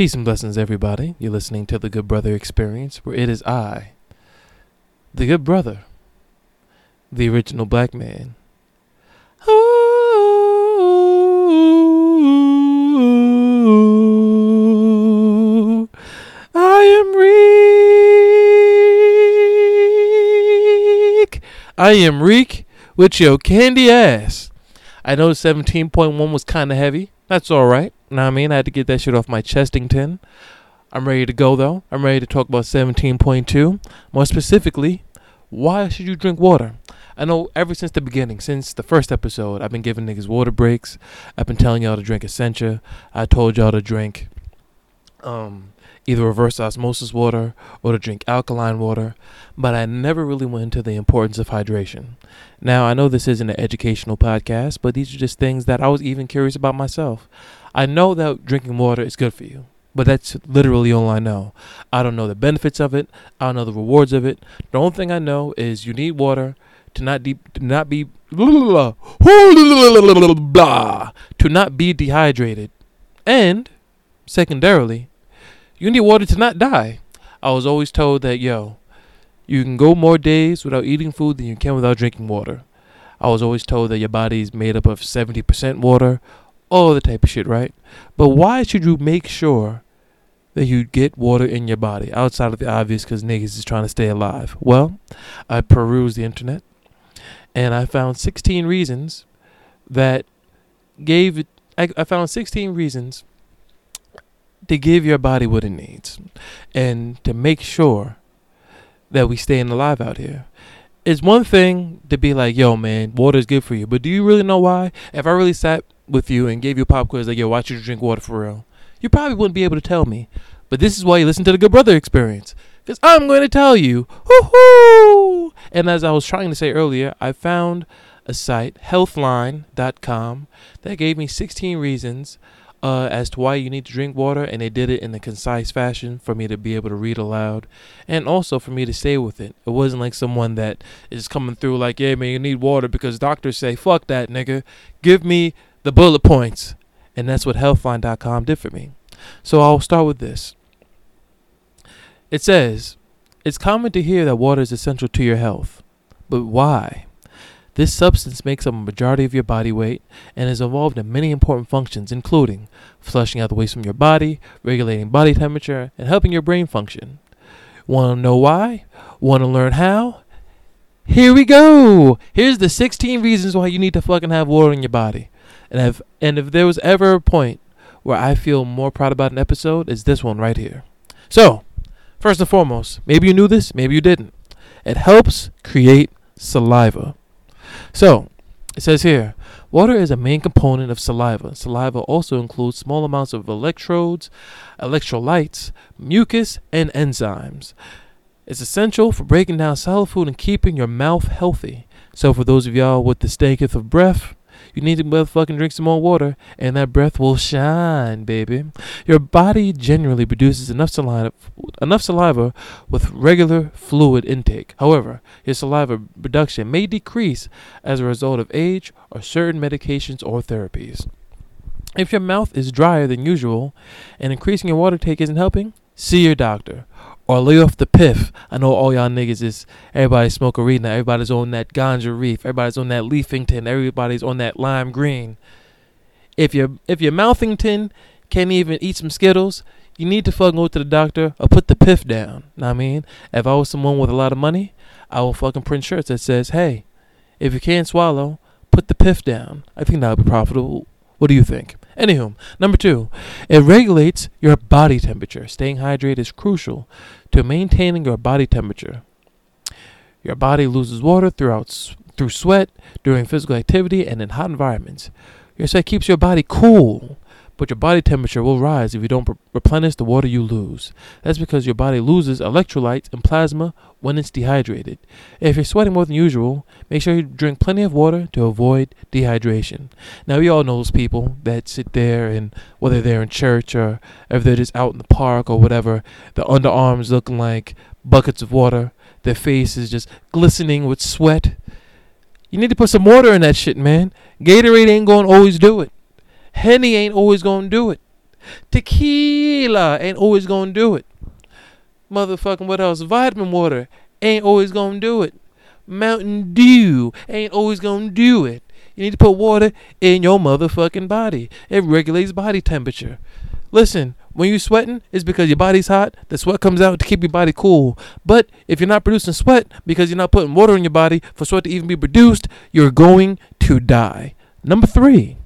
Peace and blessings, everybody. You're listening to the Good Brother Experience, where it is I, the Good Brother, the original black man. Ooh, I am Reek. I am Reek with your candy ass. I know 17.1 was kind of heavy. That's all right. Know what I mean? I had to get that shit off my chestington. I'm ready to go though. I'm ready to talk about 17.2. More specifically, why should you drink water? I know ever since the beginning, since the first episode, I've been giving niggas water breaks. I've been telling y'all to drink Essentia. I told y'all to drink um, either reverse osmosis water or to drink alkaline water, but I never really went into the importance of hydration. Now, I know this isn't an educational podcast, but these are just things that I was even curious about myself. I know that drinking water is good for you, but that's literally all I know. I don't know the benefits of it. I don't know the rewards of it. The only thing I know is you need water to not de- to not be blah, to not be dehydrated, and secondarily, you need water to not die. I was always told that yo, you can go more days without eating food than you can without drinking water. I was always told that your body is made up of 70% water, all the type of shit, right? But why should you make sure that you get water in your body outside of the obvious because niggas is trying to stay alive? Well, I perused the internet and I found 16 reasons that gave it, I, I found 16 reasons to give your body what it needs and to make sure that we staying alive out here. It's one thing to be like, yo, man, water is good for you. But do you really know why? If I really sat with you and gave you a pop quiz like, yo, why should you drink water for real? You probably wouldn't be able to tell me. But this is why you listen to the Good Brother Experience. Because I'm going to tell you. Woohoo! And as I was trying to say earlier, I found a site, healthline.com, that gave me 16 reasons uh, as to why you need to drink water, and they did it in a concise fashion for me to be able to read aloud, and also for me to stay with it. It wasn't like someone that is coming through like, "Yeah, man, you need water," because doctors say, "Fuck that, nigga, give me the bullet points," and that's what Healthline.com did for me. So I'll start with this. It says, "It's common to hear that water is essential to your health, but why?" This substance makes up a majority of your body weight and is involved in many important functions, including flushing out the waste from your body, regulating body temperature, and helping your brain function. Want to know why? Want to learn how? Here we go. Here's the 16 reasons why you need to fucking have water in your body. And if and if there was ever a point where I feel more proud about an episode, it's this one right here. So, first and foremost, maybe you knew this, maybe you didn't. It helps create saliva. So, it says here water is a main component of saliva. Saliva also includes small amounts of electrodes, electrolytes, mucus, and enzymes. It's essential for breaking down solid food and keeping your mouth healthy. So, for those of y'all with the stinketh of breath, you need to motherfucking drink some more water, and that breath will shine, baby. Your body generally produces enough saliva, enough saliva with regular fluid intake. However, your saliva production may decrease as a result of age or certain medications or therapies. If your mouth is drier than usual and increasing your water take isn't helping, see your doctor or lay off the piff. I know all y'all niggas is everybody smoking weed now. Everybody's on that ganja reef. Everybody's on that leafington. Everybody's on that lime green. If your if your mouthington can't even eat some Skittles, you need to fucking go to the doctor or put the piff down. Know what I mean? If I was someone with a lot of money, I will fucking print shirts that says, "Hey, if you can't swallow, put the piff down." I think that would be profitable. What do you think? Anywho, number two, it regulates your body temperature. Staying hydrated is crucial to maintaining your body temperature. Your body loses water throughout through sweat, during physical activity, and in hot environments. Your sweat keeps your body cool, but your body temperature will rise if you don't re- replenish the water you lose. That's because your body loses electrolytes and plasma when it's dehydrated. If you're sweating more than usual, make sure you drink plenty of water to avoid dehydration. Now, we all know those people that sit there and whether they're in church or if they're just out in the park or whatever, the underarms looking like buckets of water, their face is just glistening with sweat. You need to put some water in that shit, man. Gatorade ain't gonna always do it. Henny ain't always gonna do it. Tequila ain't always gonna do it. Motherfucking what else? Vitamin water ain't always gonna do it. Mountain Dew ain't always gonna do it. You need to put water in your motherfucking body. It regulates body temperature. Listen, when you're sweating, it's because your body's hot. The sweat comes out to keep your body cool. But if you're not producing sweat because you're not putting water in your body for sweat to even be produced, you're going to die. Number three,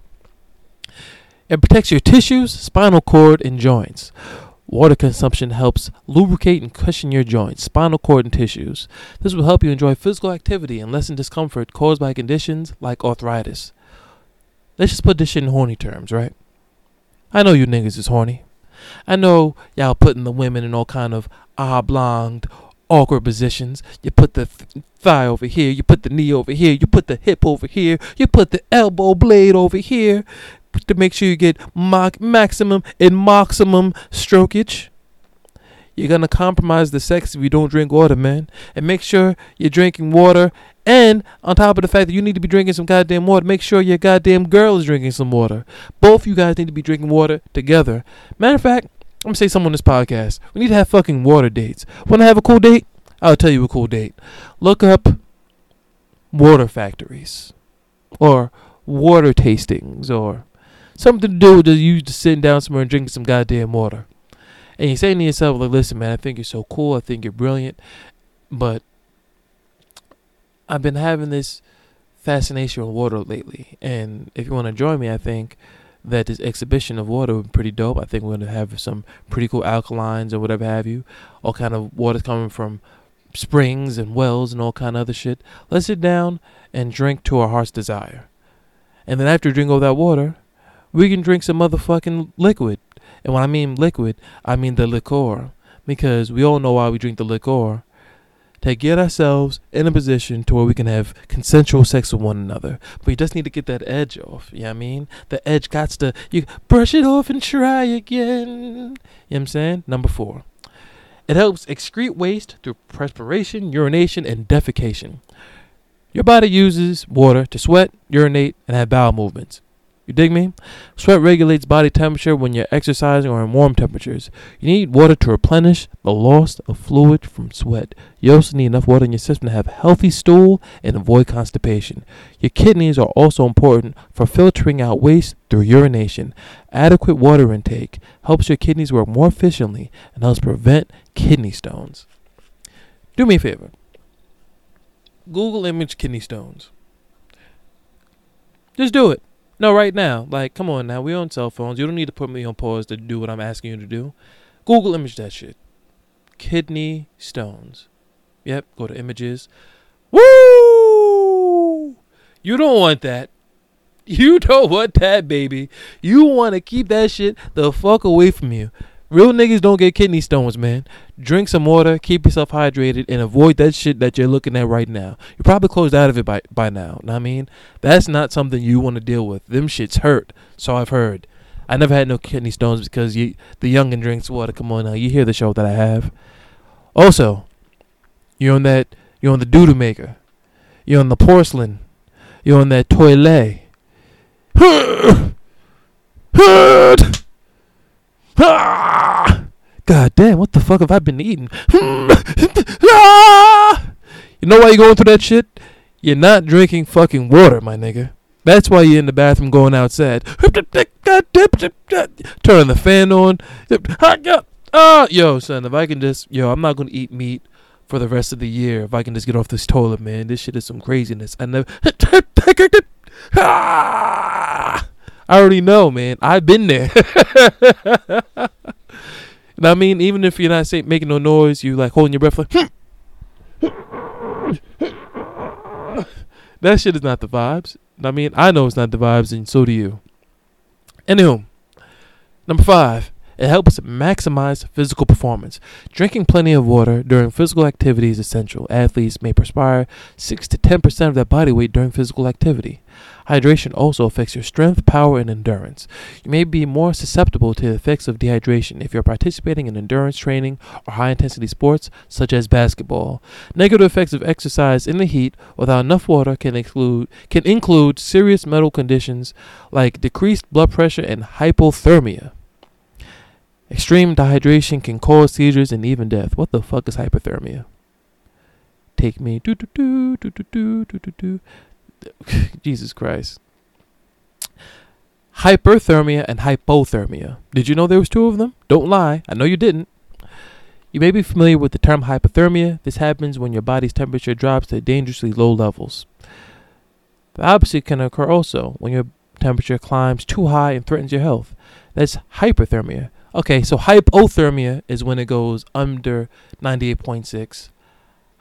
it protects your tissues, spinal cord, and joints. Water consumption helps lubricate and cushion your joints, spinal cord, and tissues. This will help you enjoy physical activity and lessen discomfort caused by conditions like arthritis. Let's just put this shit in horny terms, right? I know you niggas is horny. I know y'all putting the women in all kind of oblong, awkward positions. You put the th- thigh over here, you put the knee over here, you put the hip over here, you put the elbow blade over here to make sure you get mock maximum and maximum strokeage. You're gonna compromise the sex if you don't drink water, man. And make sure you're drinking water. And on top of the fact that you need to be drinking some goddamn water, make sure your goddamn girl is drinking some water. Both you guys need to be drinking water together. Matter of fact, I'm gonna say something on this podcast. We need to have fucking water dates. Wanna have a cool date? I'll tell you a cool date. Look up water factories or water tastings or something to do with you just sitting down somewhere and drinking some goddamn water. And you're saying to yourself, like, listen, man, I think you're so cool. I think you're brilliant. But I've been having this fascination with water lately. And if you want to join me, I think that this exhibition of water would be pretty dope. I think we're going to have some pretty cool alkalines or whatever have you. All kind of water coming from springs and wells and all kind of other shit. Let's sit down and drink to our heart's desire. And then after we drink all that water, we can drink some motherfucking liquid. And when I mean liquid, I mean the liqueur. Because we all know why we drink the liqueur. To get ourselves in a position to where we can have consensual sex with one another. But you just need to get that edge off. You know what I mean? The edge got to, you brush it off and try again. You know what I'm saying? Number four. It helps excrete waste through perspiration, urination, and defecation. Your body uses water to sweat, urinate, and have bowel movements. You dig me? Sweat regulates body temperature when you're exercising or in warm temperatures. You need water to replenish the loss of fluid from sweat. You also need enough water in your system to have healthy stool and avoid constipation. Your kidneys are also important for filtering out waste through urination. Adequate water intake helps your kidneys work more efficiently and helps prevent kidney stones. Do me a favor. Google image kidney stones. Just do it. No, right now. Like, come on now. We on cell phones. You don't need to put me on pause to do what I'm asking you to do. Google image that shit. Kidney stones. Yep. Go to images. Woo! You don't want that. You don't want that, baby. You want to keep that shit the fuck away from you. Real niggas don't get kidney stones, man. Drink some water, keep yourself hydrated, and avoid that shit that you're looking at right now. You're probably closed out of it by by now. I mean? That's not something you want to deal with. Them shits hurt. So I've heard. I never had no kidney stones because you, the youngin drinks water. Come on now, you hear the show that I have. Also, you're on that. You're on the doodle maker. You're on the porcelain. You're on that toilet. Ah! God damn, what the fuck have I been eating? Hmm. you know why you're going through that shit? You're not drinking fucking water, my nigga. That's why you're in the bathroom going outside. Turn the fan on. Oh, yo, son, if I can just, yo, I'm not gonna eat meat for the rest of the year. If I can just get off this toilet, man, this shit is some craziness. I never. Ah! I already know, man. I've been there. And I mean, even if you're not say, making no noise, you like holding your breath like, hmm. that shit is not the vibes. I mean, I know it's not the vibes, and so do you. Anywho, number five, it helps maximize physical performance. Drinking plenty of water during physical activity is essential. Athletes may perspire 6 to 10% of their body weight during physical activity. Hydration also affects your strength, power, and endurance. You may be more susceptible to the effects of dehydration if you're participating in endurance training or high intensity sports such as basketball. Negative effects of exercise in the heat without enough water can include can include serious medical conditions like decreased blood pressure and hypothermia. Extreme dehydration can cause seizures and even death. What the fuck is hypothermia? Take me. Do, do, do, do, do, do, do, do. Jesus Christ. Hyperthermia and hypothermia. Did you know there was two of them? Don't lie. I know you didn't. You may be familiar with the term hypothermia. This happens when your body's temperature drops to dangerously low levels. The opposite can occur also when your temperature climbs too high and threatens your health. That's hyperthermia, Okay, so hypothermia is when it goes under 98.6.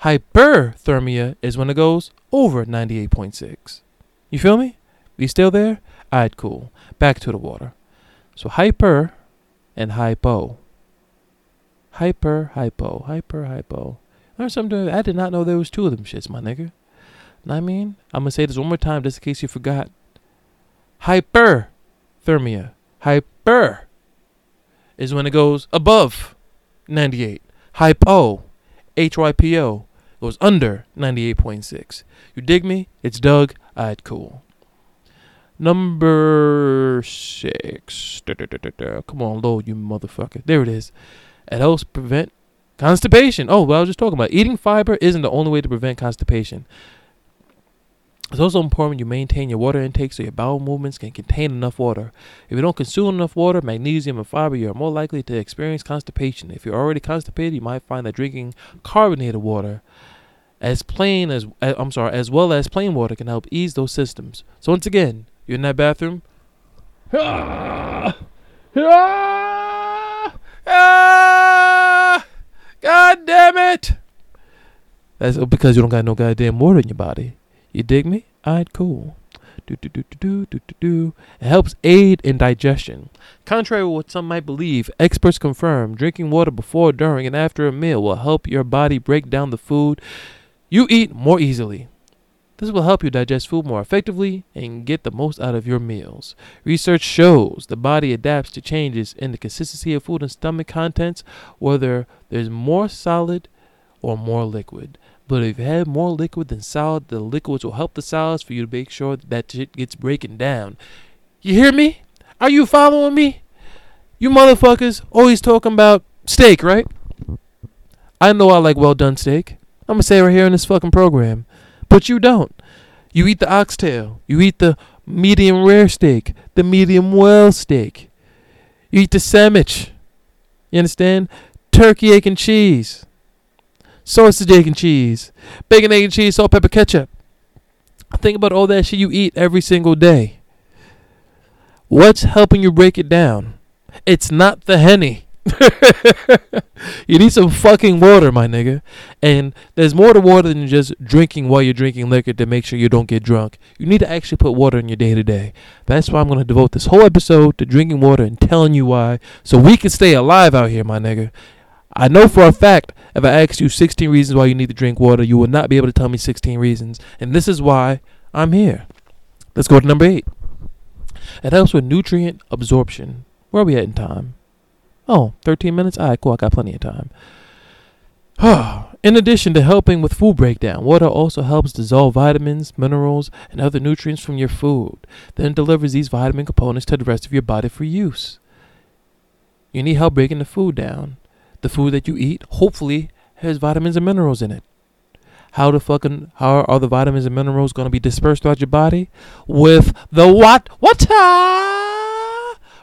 Hyperthermia is when it goes over 98.6. You feel me? You still there? Alright, cool. Back to the water. So hyper and hypo. Hyper, hypo, hyper, hypo. Or something. I did not know there was two of them shits, my nigga. I mean, I'm gonna say this one more time just in case you forgot. Hyperthermia. Hyper is when it goes above 98. Hypo, H Y P O, goes under 98.6. You dig me? It's Doug. Alright, cool. Number six. Da, da, da, Come on, load, you motherfucker. There it is. It helps prevent constipation. Oh, well, I was just talking about eating fiber isn't the only way to prevent constipation. It's also important you maintain your water intake so your bowel movements can contain enough water. If you don't consume enough water, magnesium, and fiber, you are more likely to experience constipation. If you're already constipated, you might find that drinking carbonated water, as plain as I'm sorry, as well as plain water, can help ease those systems. So once again, you're in that bathroom. God damn it! That's because you don't got no goddamn water in your body. You dig me? Alright, cool. Do, do, do, do, do, do, do. It helps aid in digestion. Contrary to what some might believe, experts confirm drinking water before, during, and after a meal will help your body break down the food you eat more easily. This will help you digest food more effectively and get the most out of your meals. Research shows the body adapts to changes in the consistency of food and stomach contents, whether there's more solid or more liquid. But if you have more liquid than solid, the liquids will help the solids for you to make sure that, that shit gets breaking down. You hear me? Are you following me? You motherfuckers always talking about steak, right? I know I like well done steak. I'm gonna say right here in this fucking program. But you don't. You eat the oxtail. You eat the medium rare steak, the medium well steak. You eat the sandwich. You understand? Turkey, egg, and cheese sausage, egg, and cheese, bacon, egg, and cheese, salt, pepper, ketchup. Think about all that shit you eat every single day. What's helping you break it down? It's not the henny. you need some fucking water, my nigga. And there's more to water than just drinking while you're drinking liquor to make sure you don't get drunk. You need to actually put water in your day to day. That's why I'm going to devote this whole episode to drinking water and telling you why so we can stay alive out here, my nigga. I know for a fact if I asked you 16 reasons why you need to drink water, you would not be able to tell me 16 reasons. And this is why I'm here. Let's go to number eight. It helps with nutrient absorption. Where are we at in time? Oh, 13 minutes? Alright, cool. I got plenty of time. in addition to helping with food breakdown, water also helps dissolve vitamins, minerals, and other nutrients from your food, then delivers these vitamin components to the rest of your body for use. You need help breaking the food down the food that you eat hopefully has vitamins and minerals in it. How the fucking how are the vitamins and minerals to be dispersed throughout your body with the what what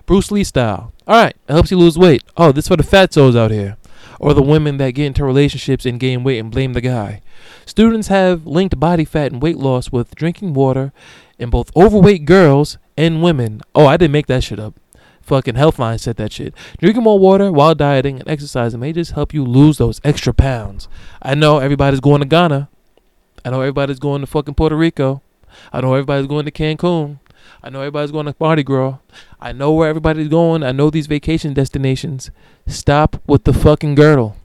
Bruce Lee style. All right, it helps you lose weight. Oh, this for the fat souls out here, or the women that get into relationships and gain weight and blame the guy. Students have linked body fat and weight loss with drinking water in both overweight girls and women. Oh, I didn't make that shit up fucking Healthline said that shit. Drinking more water while dieting and exercising may just help you lose those extra pounds. I know everybody's going to Ghana. I know everybody's going to fucking Puerto Rico. I know everybody's going to Cancun. I know everybody's going to Mardi Gras. I know where everybody's going. I know these vacation destinations. Stop with the fucking girdle.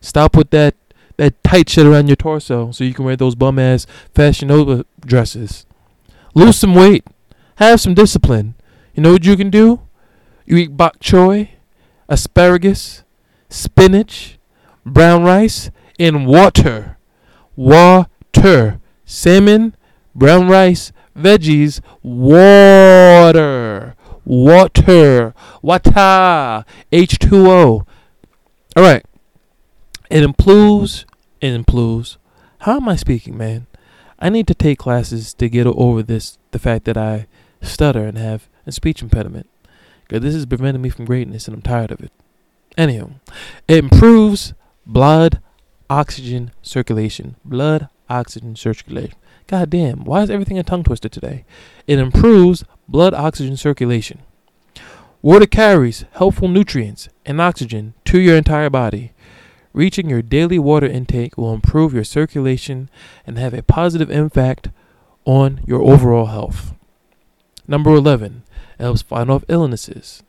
Stop with that that tight shit around your torso so you can wear those bum ass Fashion Nova dresses. Lose some weight. Have some discipline. You know what you can do? You eat bok choy, asparagus, spinach, brown rice, and water. Water. Salmon, brown rice, veggies, water. water. Water. H2O. All right. It improves. It improves. How am I speaking, man? I need to take classes to get over this, the fact that I stutter and have a speech impediment. Because this is preventing me from greatness and I'm tired of it. Anyhow, it improves blood oxygen circulation. Blood oxygen circulation. God damn, why is everything a tongue twister today? It improves blood oxygen circulation. Water carries helpful nutrients and oxygen to your entire body. Reaching your daily water intake will improve your circulation and have a positive impact on your overall health. Number 11, it helps fight off illnesses.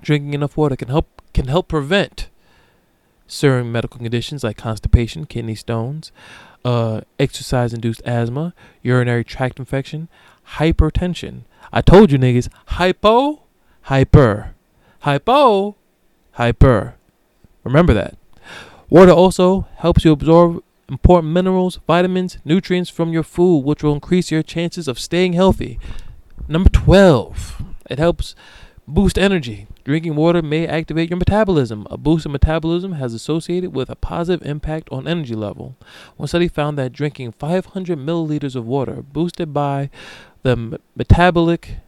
Drinking enough water can help can help prevent certain medical conditions like constipation, kidney stones, uh, exercise induced asthma, urinary tract infection, hypertension. I told you niggas, hypo, hyper, hypo, hyper. Remember that. Water also helps you absorb important minerals, vitamins, nutrients from your food, which will increase your chances of staying healthy. Number 12, it helps boost energy. Drinking water may activate your metabolism. A boost in metabolism has associated with a positive impact on energy level. One study found that drinking 500 milliliters of water boosted by the metabolic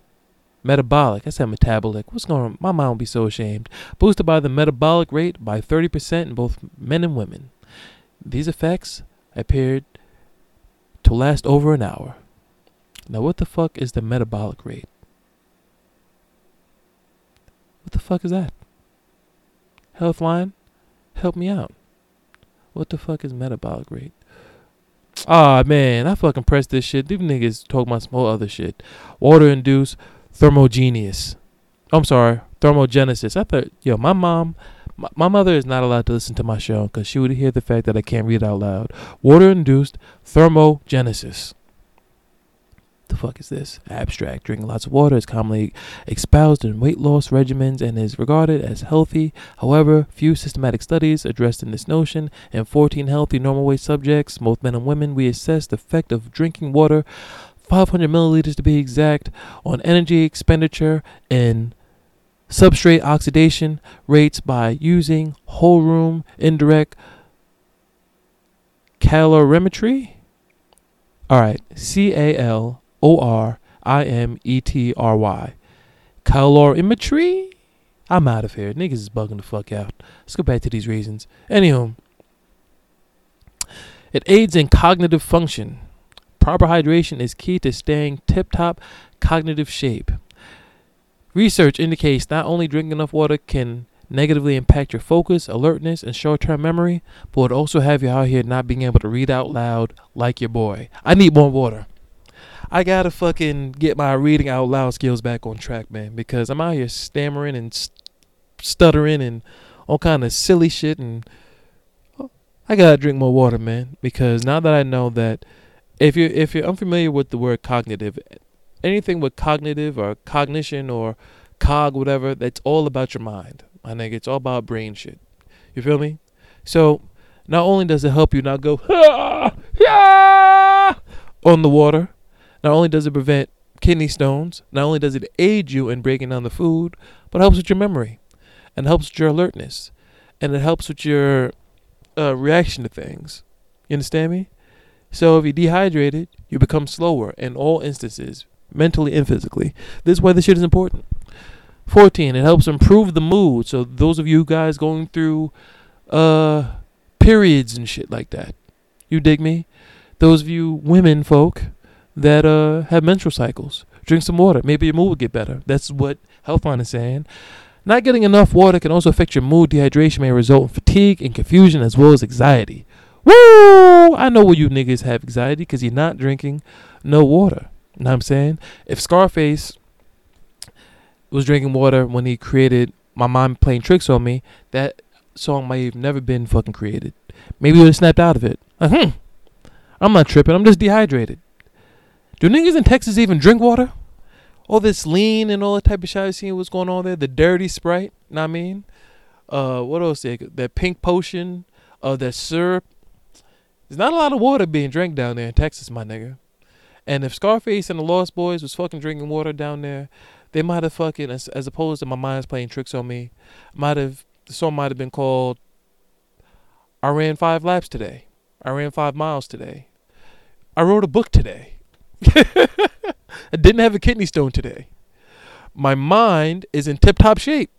metabolic. I said metabolic. What's going on? My mind will be so ashamed. Boosted by the metabolic rate by 30% in both men and women. These effects appeared to last over an hour. Now, what the fuck is the metabolic rate? What the fuck is that? Healthline, help me out. What the fuck is metabolic rate? Ah man, I fucking pressed this shit. These niggas talk about some whole other shit. Water induced thermogenesis. I'm sorry, thermogenesis. I thought, yo, my mom, my, mother is not allowed to listen to my show because she would hear the fact that I can't read out loud. Water induced thermogenesis the fuck is this? Abstract. Drinking lots of water is commonly espoused in weight loss regimens and is regarded as healthy. However, few systematic studies addressed in this notion. In 14 healthy normal weight subjects, both men and women, we assessed the effect of drinking water, 500 milliliters to be exact, on energy expenditure and substrate oxidation rates by using whole room indirect calorimetry. All right, C A L O R I M E T R Y. Calorimetry? I'm out of here. Niggas is bugging the fuck out. Let's go back to these reasons. Anywho, it aids in cognitive function. Proper hydration is key to staying tip top cognitive shape. Research indicates not only drinking enough water can negatively impact your focus, alertness, and short term memory, but would also have you out here not being able to read out loud like your boy. I need more water. I gotta fucking get my reading out loud skills back on track, man, because I'm out here stammering and st- stuttering and all kind of silly shit, and I gotta drink more water, man, because now that I know that if you're if you're unfamiliar with the word cognitive, anything with cognitive or cognition or cog whatever, that's all about your mind. I think it's all about brain shit. You feel me? So not only does it help you not go ah, ah, on the water, not only does it prevent kidney stones, not only does it aid you in breaking down the food, but helps with your memory and helps with your alertness and it helps with your uh, reaction to things. You understand me? So if you're dehydrated, you become slower in all instances, mentally and physically. This is why this shit is important. 14. It helps improve the mood. So those of you guys going through uh periods and shit like that. You dig me? Those of you women folk that uh, have menstrual cycles. Drink some water. Maybe your mood will get better. That's what Healthline is saying. Not getting enough water can also affect your mood. Dehydration may result in fatigue and confusion as well as anxiety. Woo! I know where you niggas have anxiety because you're not drinking no water. You know what I'm saying? If Scarface was drinking water when he created My Mind Playing Tricks on Me, that song might have never been fucking created. Maybe he would have snapped out of it. Hmm, I'm not tripping. I'm just dehydrated. Do niggas in Texas even drink water? All this lean and all that type of shit. I seen what's going on there. The dirty Sprite. Know I mean? Uh, what else? They, that pink potion. Uh, that syrup. There's not a lot of water being drank down there in Texas, my nigga. And if Scarface and the Lost Boys was fucking drinking water down there, they might have fucking as, as opposed to my mind's playing tricks on me, might have the song might have been called I ran five laps today. I ran five miles today. I wrote a book today. I didn't have a kidney stone today. My mind is in tip top shape.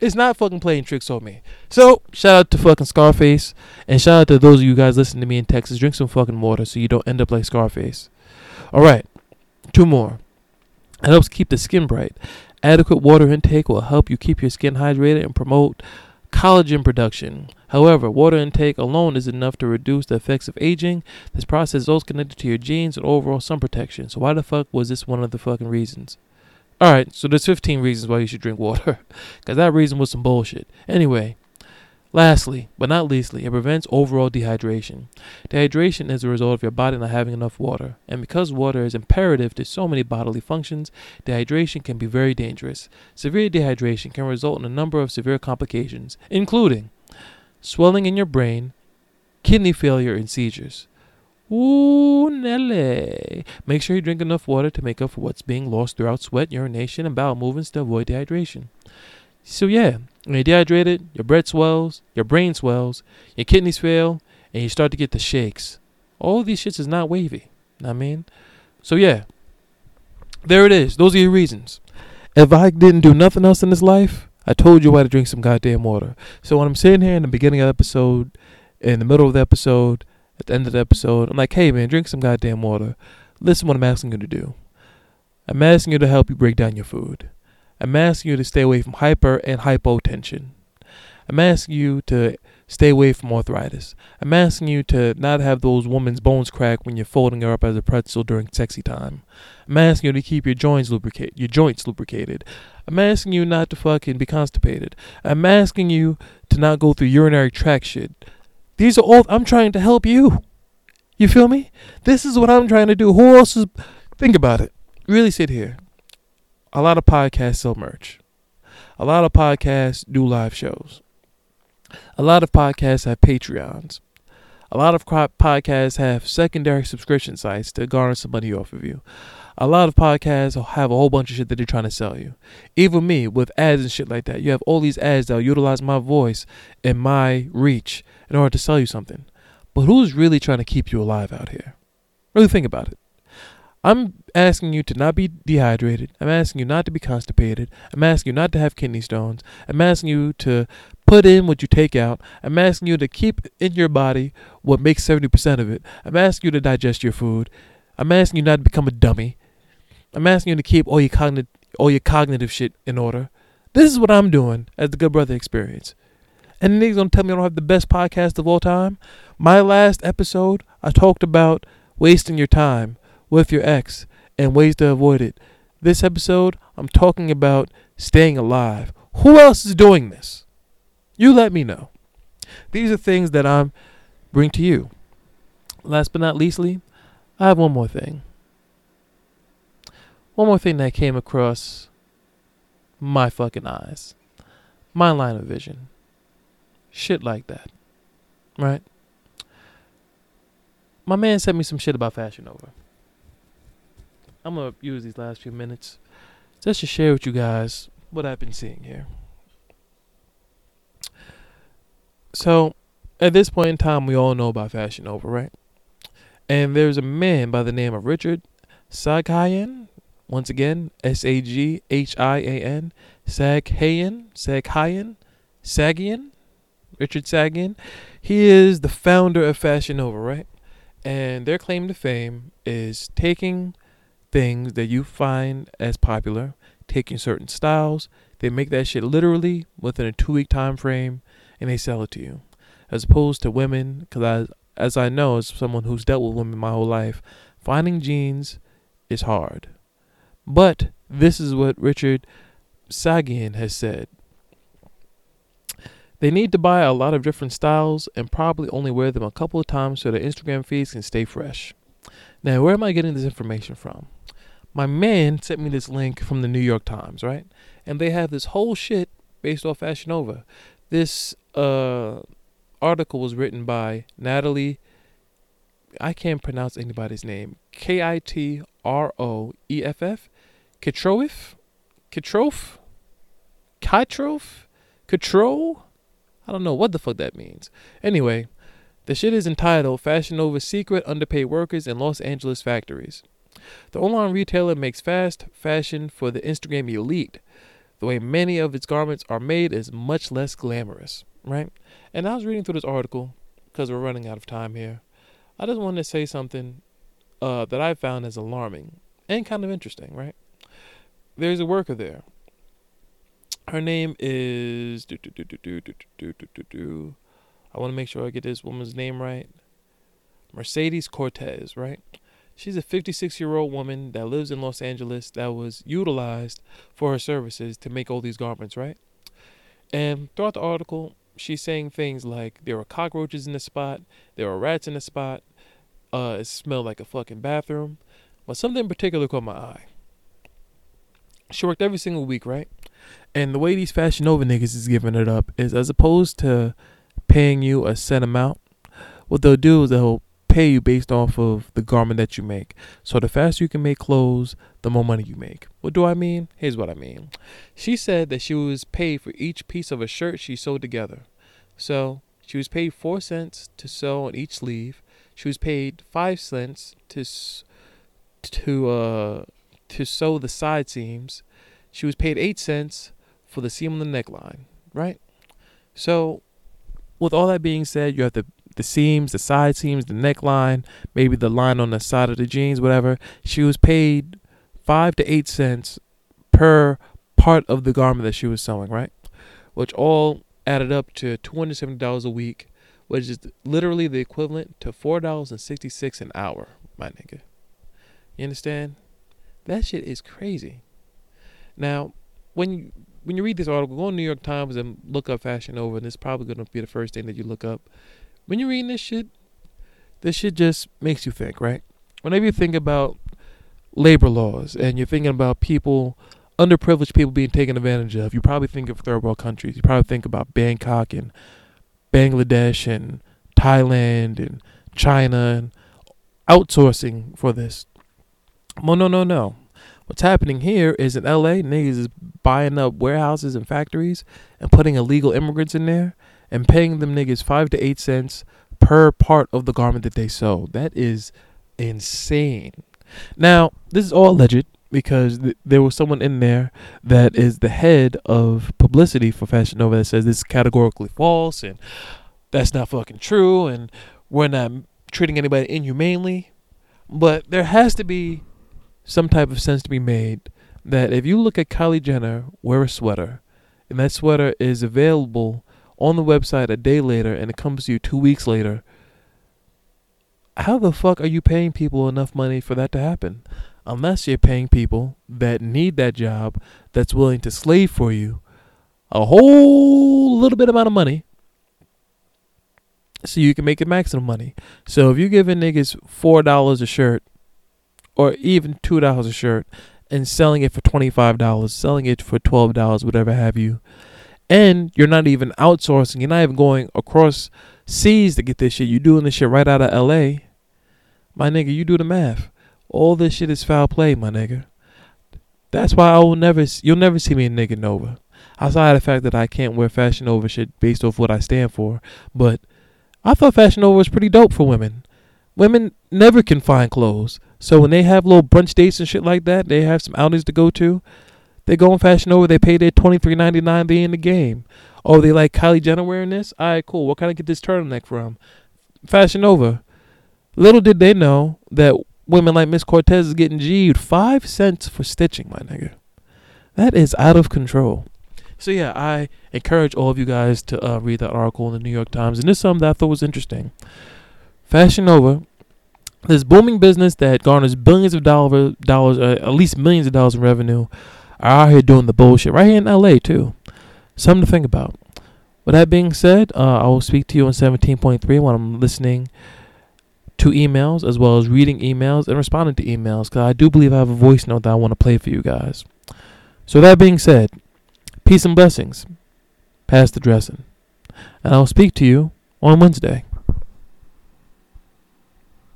It's not fucking playing tricks on me. So, shout out to fucking Scarface. And shout out to those of you guys listening to me in Texas. Drink some fucking water so you don't end up like Scarface. Alright, two more. It helps keep the skin bright. Adequate water intake will help you keep your skin hydrated and promote collagen production. However, water intake alone is enough to reduce the effects of aging. This process is also connected to your genes and overall sun protection. So why the fuck was this one of the fucking reasons? Alright, so there's 15 reasons why you should drink water. Because that reason was some bullshit. Anyway, lastly, but not leastly, it prevents overall dehydration. Dehydration is a result of your body not having enough water. And because water is imperative to so many bodily functions, dehydration can be very dangerous. Severe dehydration can result in a number of severe complications, including swelling in your brain, kidney failure, and seizures. Ooh, Nelly. Make sure you drink enough water to make up for what's being lost throughout sweat, urination, and bowel movements to avoid dehydration. So, yeah, when you're dehydrated, your breath swells, your brain swells, your kidneys fail, and you start to get the shakes. All these shits is not wavy. I mean, so yeah, there it is. Those are your reasons. If I didn't do nothing else in this life, I told you why to drink some goddamn water. So when I'm sitting here in the beginning of the episode, in the middle of the episode, at the end of the episode, I'm like, hey man, drink some goddamn water. Listen what I'm asking you to do. I'm asking you to help you break down your food. I'm asking you to stay away from hyper and hypotension. I'm asking you to stay away from arthritis. I'm asking you to not have those woman's bones crack when you're folding her up as a pretzel during sexy time. I'm asking you to keep your joints lubricated, your joints lubricated. I'm asking you not to fucking be constipated. I'm asking you to not go through urinary tract shit. These are all I'm trying to help you. You feel me? This is what I'm trying to do. Who else is think about it. Really sit here. A lot of podcasts sell merch. A lot of podcasts do live shows. A lot of podcasts have Patreons. A lot of podcasts have secondary subscription sites to garner some money off of you. A lot of podcasts have a whole bunch of shit that they're trying to sell you. Even me with ads and shit like that. You have all these ads that utilize my voice and my reach in order to sell you something. But who's really trying to keep you alive out here? Really think about it. I'm asking you to not be dehydrated. I'm asking you not to be constipated. I'm asking you not to have kidney stones. I'm asking you to put in what you take out. I'm asking you to keep in your body what makes 70% of it. I'm asking you to digest your food. I'm asking you not to become a dummy. I'm asking you to keep all your cognitive all your cognitive shit in order. This is what I'm doing as the Good Brother Experience. And niggas gonna tell me I don't have the best podcast of all time. My last episode, I talked about wasting your time with your ex and ways to avoid it. This episode, I'm talking about staying alive. Who else is doing this? You let me know. These are things that I'm bring to you. Last but not leastly, I have one more thing. One more thing that came across my fucking eyes. My line of vision. Shit like that. Right? My man sent me some shit about Fashion Nova. I'm gonna use these last few minutes just to share with you guys what I've been seeing here. So, at this point in time, we all know about Fashion Nova, right? And there's a man by the name of Richard Saghayan. Once again, S A G H I A N. Saghayan. Saghayan. Sagian. Richard Saghian. He is the founder of Fashion Nova, right? And their claim to fame is taking things that you find as popular, taking certain styles, they make that shit literally within a two week time frame and they sell it to you. As opposed to women, because as I know, as someone who's dealt with women my whole life, finding jeans is hard. But this is what Richard Saghian has said. They need to buy a lot of different styles and probably only wear them a couple of times so their Instagram feeds can stay fresh. Now, where am I getting this information from? My man sent me this link from the New York Times, right? And they have this whole shit based off Fashion Nova. This uh, article was written by Natalie. I can't pronounce anybody's name. K I T R O E F F. Kitroeff. Kitroph, Kitroph, Control. I don't know what the fuck that means. Anyway, the shit is entitled Fashion Nova's Secret Underpaid Workers in Los Angeles Factories. The online retailer makes fast fashion for the Instagram elite. The way many of its garments are made is much less glamorous, right? And I was reading through this article because we're running out of time here. I just wanted to say something uh, that I found as alarming and kind of interesting, right? There's a worker there. Her name is. I want to make sure I get this woman's name right. Mercedes Cortez, right? She's a 56 year old woman that lives in Los Angeles that was utilized for her services to make all these garments, right? And throughout the article, she's saying things like there were cockroaches in the spot, there were rats in the spot, uh, it smelled like a fucking bathroom. But something in particular caught my eye. She worked every single week, right? And the way these Fashion Nova niggas is giving it up is as opposed to paying you a set amount, what they'll do is they'll pay you based off of the garment that you make. So the faster you can make clothes, the more money you make. What do I mean? Here's what I mean. She said that she was paid for each piece of a shirt she sewed together. So she was paid four cents to sew on each sleeve. She was paid five cents to to uh to sew the side seams. She was paid eight cents for the seam on the neckline. Right. So, with all that being said, you have the the seams, the side seams, the neckline, maybe the line on the side of the jeans, whatever. She was paid five to eight cents per part of the garment that she was sewing, right? Which all added up to $270 a week, which is literally the equivalent to $4.66 an hour, my nigga. You understand? That shit is crazy. Now, when you when you read this article, go on New York Times and look up Fashion Nova, and it's probably going to be the first thing that you look up when you're reading this shit, this shit just makes you think, right? Whenever you think about labor laws and you're thinking about people, underprivileged people being taken advantage of, you probably think of third world countries. You probably think about Bangkok and Bangladesh and Thailand and China and outsourcing for this. Well, no, no, no. What's happening here is in LA, niggas is buying up warehouses and factories and putting illegal immigrants in there and paying them niggas five to eight cents per part of the garment that they sew. That is insane. Now, this is all alleged because th- there was someone in there that is the head of publicity for Fashion Nova that says this is categorically false and that's not fucking true and we're not treating anybody inhumanely. But there has to be some type of sense to be made that if you look at Kylie Jenner wear a sweater and that sweater is available on the website a day later and it comes to you two weeks later, how the fuck are you paying people enough money for that to happen? Unless you're paying people that need that job, that's willing to slave for you a whole little bit amount of money so you can make a maximum money. So if you're giving niggas four dollars a shirt or even two dollars a shirt and selling it for twenty five dollars, selling it for twelve dollars, whatever have you, and you're not even outsourcing. You're not even going across seas to get this shit. You're doing this shit right out of LA. My nigga, you do the math. All this shit is foul play, my nigga. That's why I will never, you'll never see me in nigga Nova. Outside of the fact that I can't wear Fashion Nova shit based off what I stand for. But I thought Fashion Nova was pretty dope for women. Women never can find clothes. So when they have little brunch dates and shit like that, they have some outings to go to. They go in Fashion Nova. They pay their twenty three ninety nine. They in the game. Oh, they like Kylie Jenner wearing this. All right, cool. What can I get this turtleneck from? Fashion Nova. Little did they know that women like Miss Cortez is getting G'd five cents for stitching, my nigga. That is out of control. So yeah, I encourage all of you guys to uh, read that article in the New York Times, and this is something that I thought was interesting. Fashion Nova, this booming business that garners billions of dollar, dollars, uh, at least millions of dollars in revenue, are out here doing the bullshit right here in LA too. Something to think about. With that being said, uh, I will speak to you on 17.3 when I'm listening to emails as well as reading emails and responding to emails because I do believe I have a voice note that I want to play for you guys. So, that being said, peace and blessings. Pass the dressing. And I'll speak to you on Wednesday.